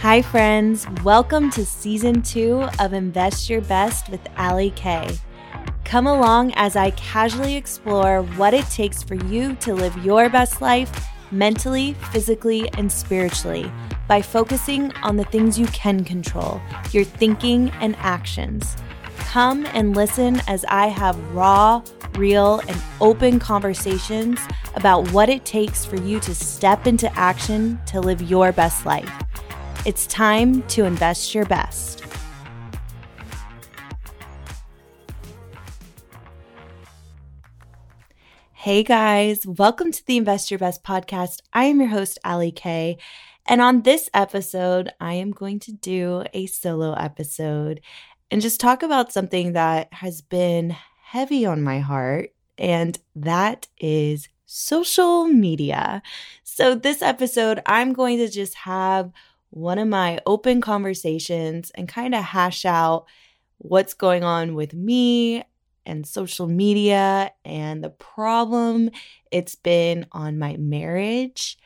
Hi, friends. Welcome to season two of Invest Your Best with Ali Kay. Come along as I casually explore what it takes for you to live your best life mentally, physically, and spiritually by focusing on the things you can control your thinking and actions. Come and listen as I have raw, real, and open conversations about what it takes for you to step into action to live your best life. It's time to invest your best. Hey guys, welcome to the Invest Your Best podcast. I am your host, Ali Kay. And on this episode, I am going to do a solo episode and just talk about something that has been heavy on my heart, and that is social media. So, this episode, I'm going to just have one of my open conversations and kind of hash out what's going on with me and social media and the problem it's been on my marriage.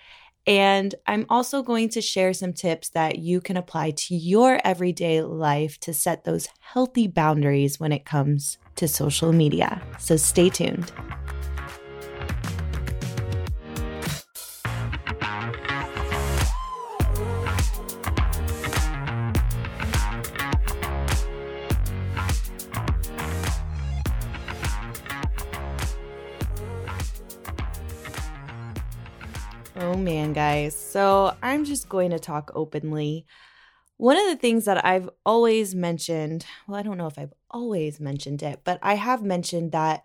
And I'm also going to share some tips that you can apply to your everyday life to set those healthy boundaries when it comes to social media. So stay tuned. So I'm just going to talk openly. One of the things that I've always mentioned, well, I don't know if I've always mentioned it, but I have mentioned that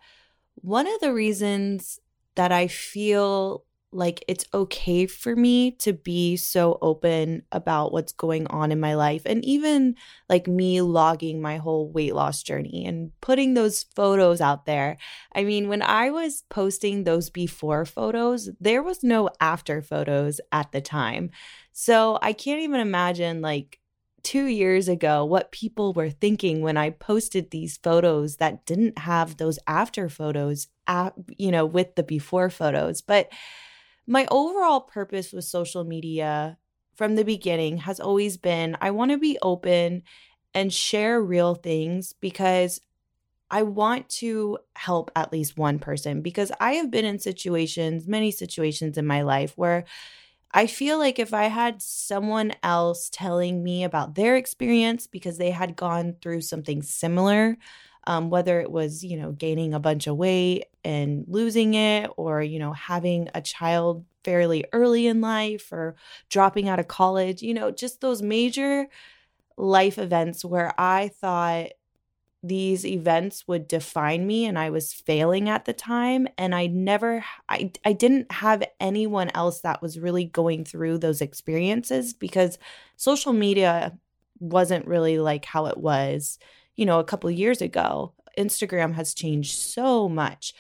one of the reasons that I feel like it's okay for me to be so open about what's going on in my life and even like me logging my whole weight loss journey and putting those photos out there. I mean, when I was posting those before photos, there was no after photos at the time. So I can't even imagine like 2 years ago what people were thinking when I posted these photos that didn't have those after photos, you know, with the before photos. But my overall purpose with social media from the beginning has always been I want to be open and share real things because I want to help at least one person because I have been in situations, many situations in my life where I feel like if I had someone else telling me about their experience because they had gone through something similar, um, whether it was, you know, gaining a bunch of weight and losing it, or, you know, having a child fairly early in life or dropping out of college, you know, just those major life events where I thought these events would define me and I was failing at the time and I never I I didn't have anyone else that was really going through those experiences because social media wasn't really like how it was you know, a couple years ago. Instagram has changed so much.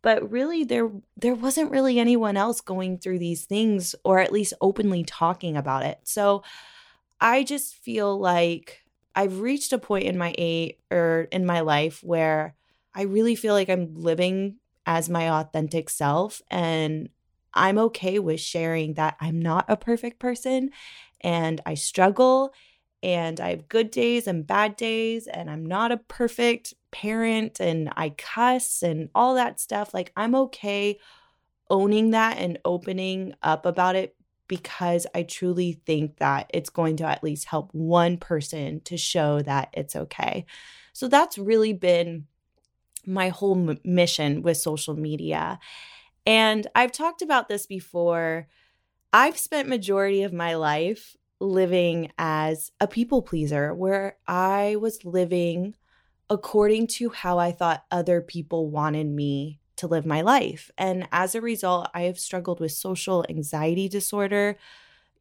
But really there there wasn't really anyone else going through these things or at least openly talking about it. So I just feel like I've reached a point in my eight or in my life where I really feel like I'm living as my authentic self and I'm okay with sharing that I'm not a perfect person and I struggle and I have good days and bad days, and I'm not a perfect parent, and I cuss and all that stuff. Like, I'm okay owning that and opening up about it because I truly think that it's going to at least help one person to show that it's okay. So that's really been my whole m- mission with social media. And I've talked about this before. I've spent majority of my life living as a people pleaser where I was living according to how I thought other people wanted me to live my life. And as a result, I have struggled with social anxiety disorder.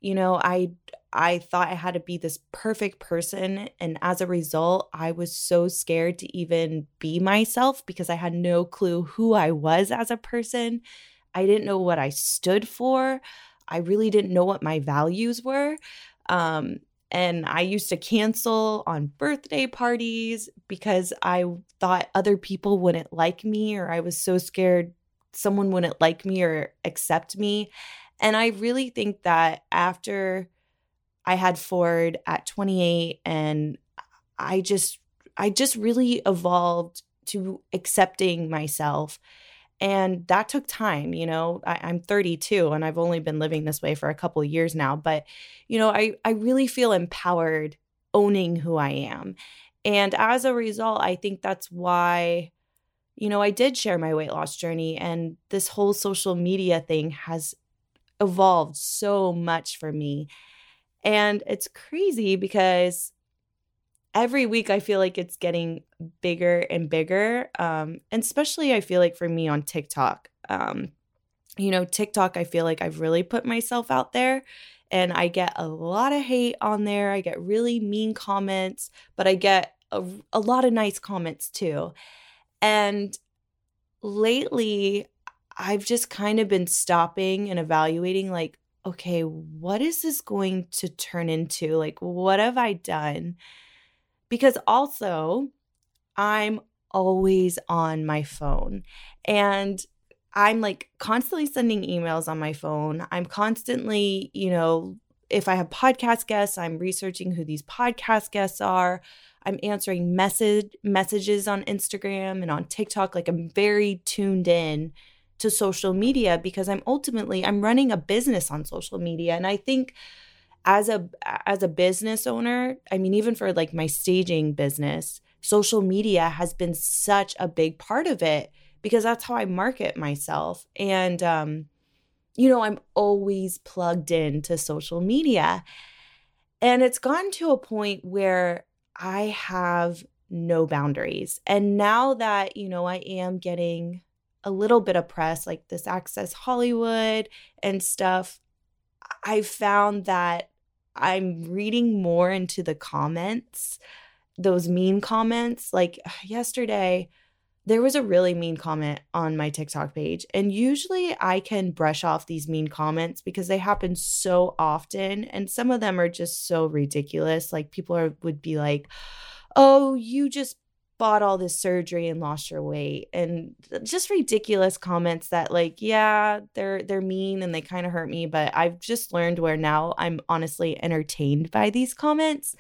You know, I I thought I had to be this perfect person and as a result, I was so scared to even be myself because I had no clue who I was as a person. I didn't know what I stood for. I really didn't know what my values were. Um, and I used to cancel on birthday parties because I thought other people wouldn't like me, or I was so scared someone wouldn't like me or accept me. And I really think that after I had Ford at 28 and I just I just really evolved to accepting myself. And that took time, you know. I, am 32 and I've only been living this way for a couple years now. But, you know, I, I really feel empowered owning who I am. And as a result, I think that's why, you know, I did share my weight loss journey. And this whole social media thing has evolved so much for me. And it's crazy because every week I feel like it's getting bigger and bigger. Um, and especially I feel like for me on TikTok. Um, you know, TikTok, I feel like I've really put myself out there and I get a lot of hate on there. I get really mean comments, but I get a, a lot of nice comments too. And lately, I've just kind of been stopping and evaluating like, okay, what is this going to turn into? Like, what have I done? Because also, I'm always on my phone and I'm like constantly sending emails on my phone. I'm constantly, you know, if I have podcast guests, I'm researching who these podcast guests are. I'm answering message messages on Instagram and on TikTok like I'm very tuned in to social media because I'm ultimately I'm running a business on social media and I think as a as a business owner, I mean even for like my staging business, social media has been such a big part of it because that's how I market myself and um you know, I'm always plugged into social media. And it's gotten to a point where I have no boundaries. And now that, you know, I am getting a little bit of press like this Access Hollywood and stuff, I've found that I'm reading more into the comments, those mean comments. Like yesterday, there was a really mean comment on my TikTok page. And usually I can brush off these mean comments because they happen so often. And some of them are just so ridiculous. Like people are would be like, oh, you just bought all this surgery and lost your weight and just ridiculous comments that like yeah they're they're mean and they kind of hurt me but i've just learned where now i'm honestly entertained by these comments.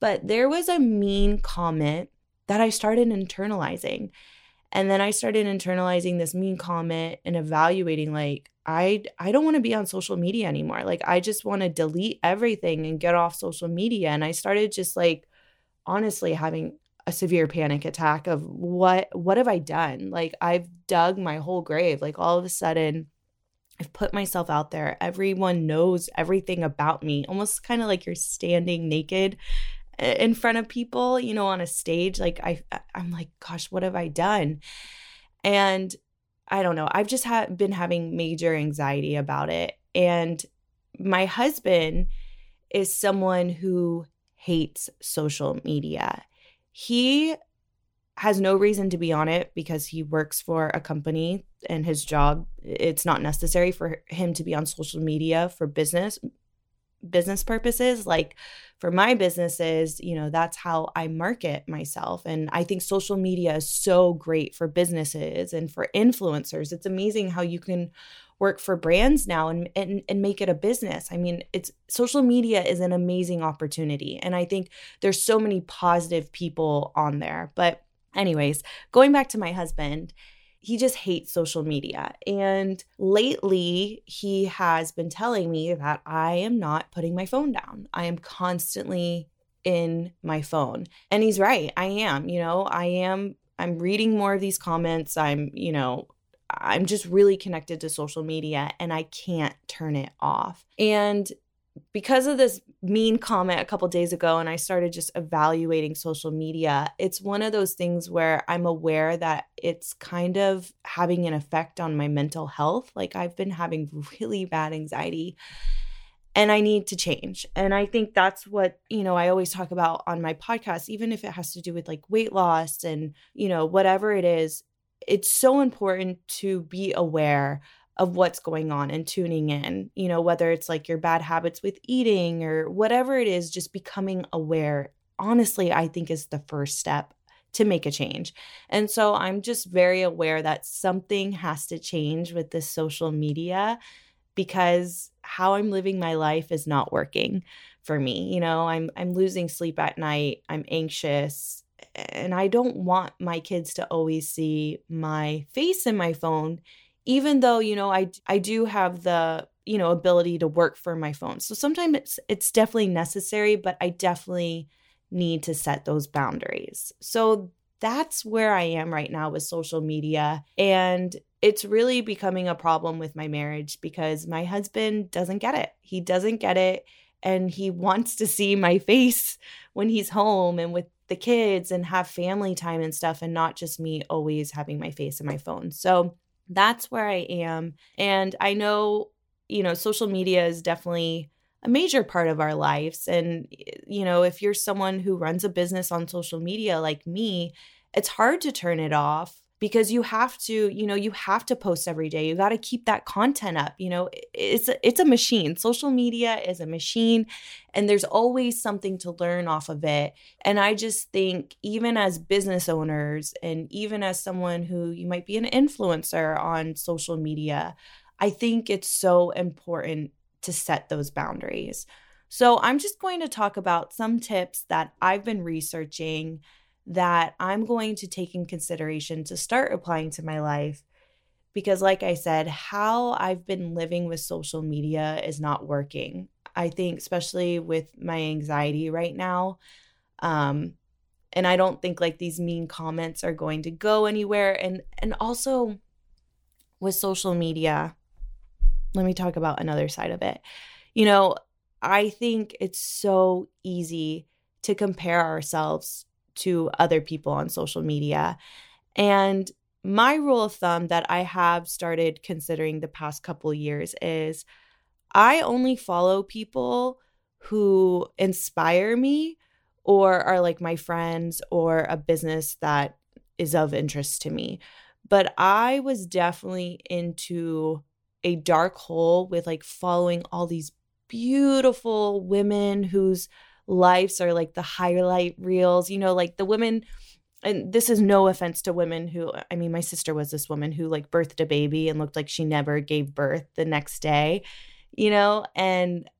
But there was a mean comment that i started internalizing and then i started internalizing this mean comment and evaluating like i i don't want to be on social media anymore. Like i just want to delete everything and get off social media. And i started just like honestly having a severe panic attack of what what have I done? Like I've dug my whole grave. Like all of a sudden I've put myself out there. Everyone knows everything about me. Almost kind of like you're standing naked in front of people, you know, on a stage. Like I I'm like, gosh, what have I done? And I don't know. I've just had been having major anxiety about it. And my husband is someone who hates social media he has no reason to be on it because he works for a company and his job it's not necessary for him to be on social media for business business purposes. Like for my businesses you know that's how i market myself. And i think social media is so great for businesses and for influencers. It's amazing how you can work for brands now and, and and make it a business. I mean, it's social media is an amazing opportunity and I think there's so many positive people on there. But anyways, going back to my husband, he just hates social media. And lately, he has been telling me that I am not putting my phone down. I am constantly in my phone. And he's right. I am, you know, I am I'm reading more of these comments. I'm, you know, I'm just really connected to social media and I can't turn it off. And because of this mean comment a couple days ago and I started just evaluating social media, it's one of those things where I'm aware that it's kind of having an effect on my mental health. Like I've been having really bad anxiety and I need to change. And I think that's what, you know, I always talk about on my podcast even if it has to do with like weight loss and, you know, whatever it is, it's so important to be aware of what's going on and tuning in, you know, whether it's like your bad habits with eating or whatever it is, just becoming aware, honestly, I think is the first step to make a change. And so I'm just very aware that something has to change with this social media because how I'm living my life is not working for me. You know, I'm I'm losing sleep at night. I'm anxious and I don't want my kids to always see my face in my phone even though, you know, I I do have the, you know, ability to work for my phone. So sometimes it's it's definitely necessary, but I definitely need to set those boundaries. So that's where I am right now with social media. And it's really becoming a problem with my marriage because my husband doesn't get it. He doesn't get it. And he wants to see my face when he's home and with the kids and have family time and stuff, and not just me always having my face in my phone. So that's where I am. And I know, you know, social media is definitely a major part of our lives. And, you know, if you're someone who runs a business on social media like me, it's hard to turn it off because you have to you know you have to post every day. You got to keep that content up you know? It's a, it's a machine. Social media is a machine and there's always something to learn off of it. And i just think even as business owners and even as someone who you might be an influencer on social media i think it's so important to set those boundaries. So i'm just going to talk about some tips that i've been researching that I'm going to take in consideration to start applying to my life. Because, like I said, how I've been living with social media is not working. I think, especially with my anxiety right now. Um, and I don't think like these mean comments are going to go anywhere. And and also with social media, let me talk about another side of it. You know, I think it's so easy to compare ourselves to other people on social media. And my rule of thumb that I have started considering the past couple years is I only follow people who inspire me or are like my friends or a business that is of interest to me. But I was definitely into a dark hole with like following all these beautiful women whose lives are like the highlight reels, you know, like the women and this is no offense to women who I mean my sister was this woman who like birthed a baby and looked like she never gave birth the next day, you know, and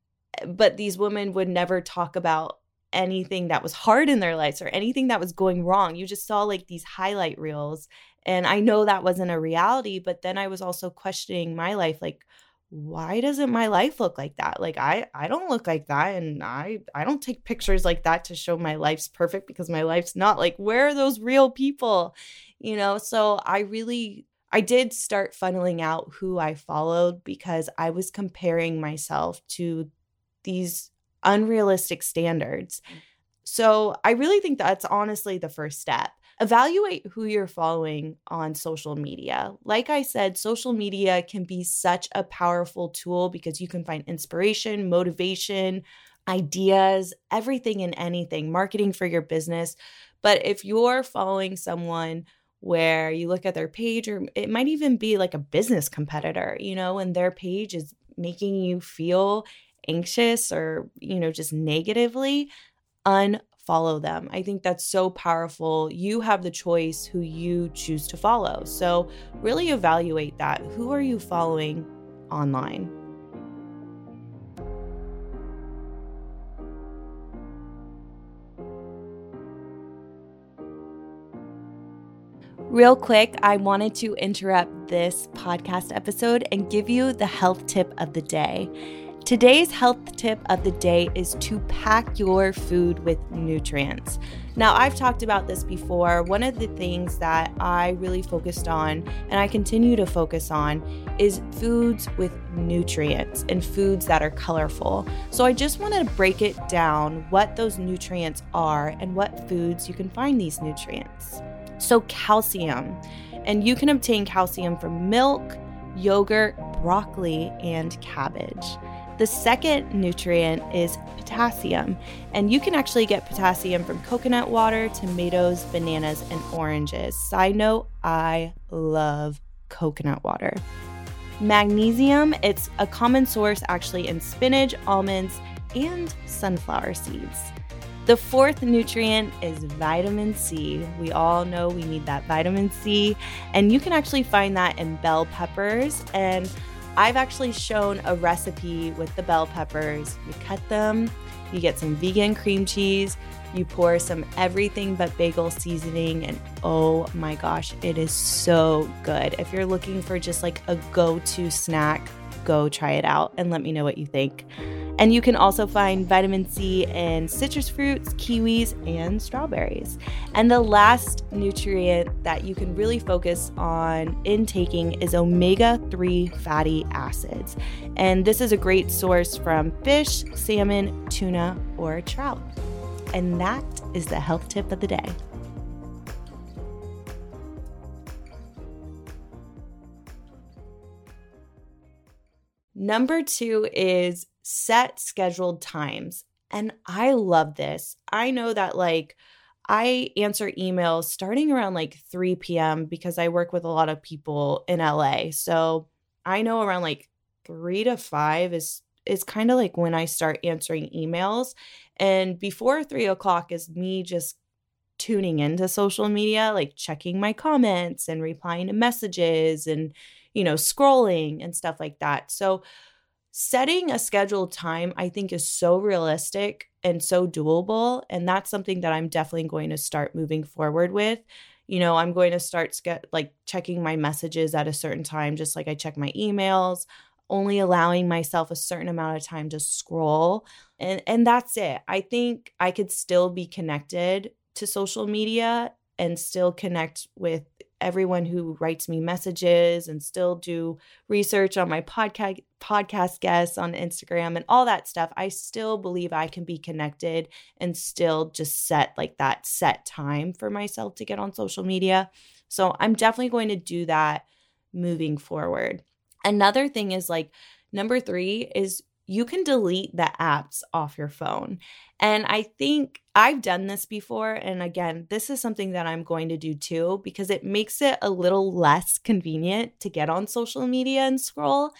but these women would never talk about anything that was hard in their lives or anything that was going wrong. You just saw like these highlight reels and I know that wasn't a reality, but then I was also questioning my life like why doesn't my life look like that? Like i i don't look like that and i i don't take pictures like that to show my life's perfect because my life's not. Like where are those real people? You know so i really i did start funneling out who i followed because i was comparing myself to these unrealistic standards. So i really think that's honestly the first step Evaluate who you're following on social media. Like I said, social media can be such a powerful tool because you can find inspiration, motivation, ideas, everything and anything, marketing for your business. But if you're following someone where you look at their page, or it might even be like a business competitor, you know, and their page is making you feel anxious or, you know, just negatively, follow them. I think that's so powerful. You have the choice who you choose to follow. So, really evaluate that. Who are you following online? Real quick, I wanted to interrupt this podcast episode and give you the health tip of the day. Today's health tip of the day is to pack your food with nutrients. Now, I've talked about this before. One of the things that I really focused on and I continue to focus on is foods with nutrients and foods that are colorful. So, I just want to break it down what those nutrients are and what foods you can find these nutrients. So, calcium, and you can obtain calcium from milk, yogurt, broccoli, and cabbage. The second nutrient is potassium, and you can actually get potassium from coconut water, tomatoes, bananas, and oranges. Side note, I love coconut water. Magnesium, it's a common source actually in spinach, almonds, and sunflower seeds. The fourth nutrient is vitamin C. We all know we need that vitamin C, and you can actually find that in bell peppers. And I've actually shown a recipe with the bell peppers. You cut them, you get some vegan cream cheese, you pour some everything but bagel seasoning, and oh my gosh, it is so good. If you're looking for just like a go to snack, go try it out and let me know what you think. And you can also find vitamin C in citrus fruits, kiwis, and strawberries. And the last nutrient that you can really focus on intaking is omega 3 fatty acids. And this is a great source from fish, salmon, tuna, or trout. And that is the health tip of the day. Number two is set scheduled times. And I love this. I know that, like, I answer emails starting around like 3 p.m. because I work with a lot of people in LA. So I know around like 3 to 5 is is kind of like when I start answering emails. And before three o'clock is me just tuning into social media, like checking my comments and replying to messages and, you know, scrolling and stuff like that. So setting a scheduled time i think is so realistic and so doable and that's something that i'm definitely going to start moving forward with. You know i'm going to start ske- like checking my messages at a certain time just like i check my emails only allowing myself a certain amount of time to scroll and and that's it. I think i could still be connected to social media and still connect with everyone who writes me messages and still do research on my podcast podcast guests on Instagram and all that stuff. I still believe I can be connected and still just set like that set time for myself to get on social media. So I'm definitely going to do that moving forward. Another thing is like number 3 is you can delete the apps off your phone. And I think I've done this before. And again, this is something that I'm going to do too, because it makes it a little less convenient to get on social media and scroll.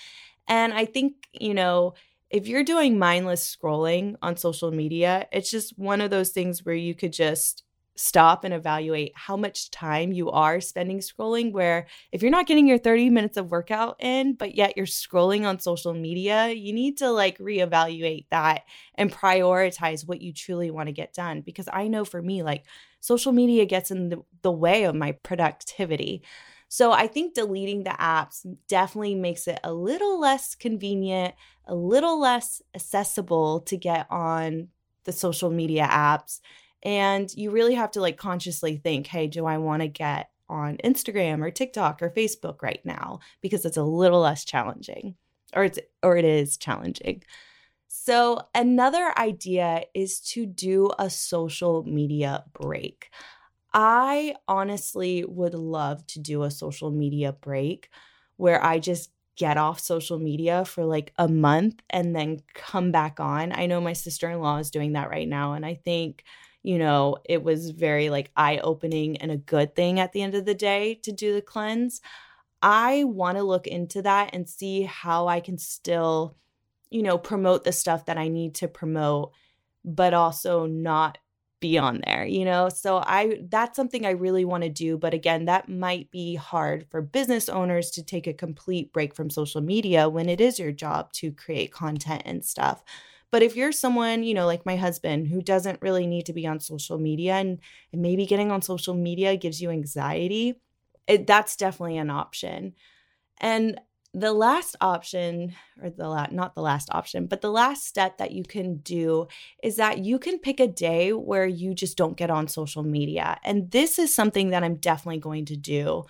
And I think, you know, if you're doing mindless scrolling on social media, it's just one of those things where you could just stop and evaluate how much time you are spending scrolling. Where if you're not getting your 30 minutes of workout in, but yet you're scrolling on social media, you need to like reevaluate that and prioritize what you truly want to get done. Because I know for me, like social media gets in the, the way of my productivity. So I think deleting the apps definitely makes it a little less convenient, a little less accessible to get on the social media apps and you really have to like consciously think, hey, do I want to get on Instagram or TikTok or Facebook right now? Because it's a little less challenging. Or it's or it is challenging. So another idea is to do a social media break. I honestly would love to do a social media break where I just get off social media for like a month and then come back on. I know my sister in law is doing that right now. And I think you know, it was very like eye opening and a good thing at the end of the day to do the cleanse. I want to look into that and see how I can still, you know, promote the stuff that I need to promote, but also not be on there, you know? So I that's something I really want to do, but again, that might be hard for business owners to take a complete break from social media when it is your job to create content and stuff. But if you're someone, you know, like my husband who doesn't really need to be on social media and, and maybe getting on social media gives you anxiety, it, that's definitely an option. And the last option or the la- not the last option but the last step that you can do is that you can pick a day where you just don't get on social media and this is something that i'm definitely going to do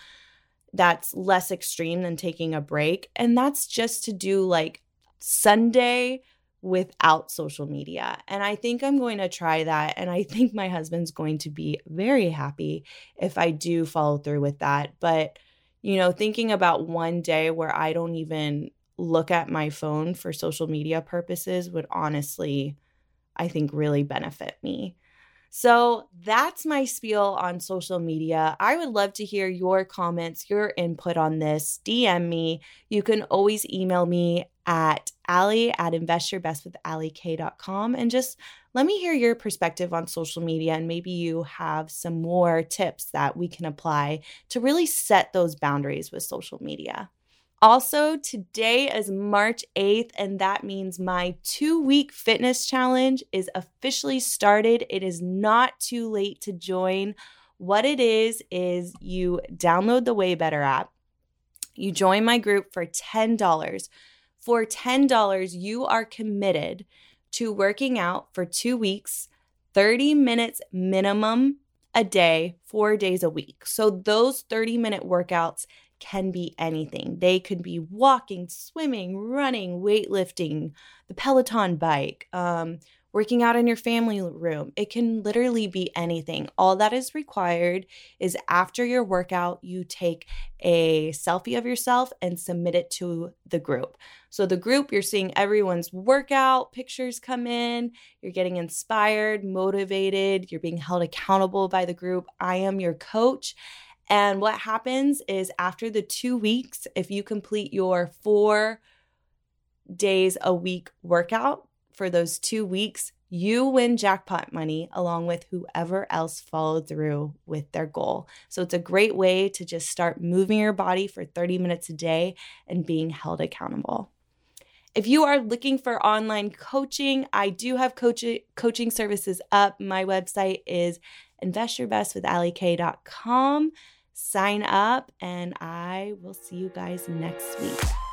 that's less extreme than taking a break and that's just to do like sunday without social media. And I think I'm going to try that. And I think my husband's going to be very happy if I do follow through with that. But, you know, thinking about one day where I don't even look at my phone for social media purposes would honestly, I think, really benefit me. So that's my spiel on social media. I would love to hear your comments, your input on this. DM me. You can always email me at Allie at investyourbestwithallieK.com and just let me hear your perspective on social media and maybe you have some more tips that we can apply to really set those boundaries with social media. Also, today is March 8th, and that means my two week fitness challenge is officially started. It is not too late to join. What it is, is you download the WayBetter app, you join my group for $10. For $10, you are committed to working out for two weeks, 30 minutes minimum a day, four days a week. So those 30 minute workouts can be anything. They could be walking, swimming, running, weightlifting, the Peloton bike, um, working out in your family room. It can literally be anything. All that is required is after your workout, you take a selfie of yourself and submit it to the group. So, the group, you're seeing everyone's workout pictures come in, you're getting inspired, motivated, you're being held accountable by the group. I am your coach. And what happens is after the two weeks, if you complete your four days a week workout for those two weeks, you win jackpot money along with whoever else followed through with their goal. So it's a great way to just start moving your body for 30 minutes a day and being held accountable. If you are looking for online coaching, I do have coach- coaching services up. My website is investyourbestwithallykay.com sign up, and I will see you guys next week.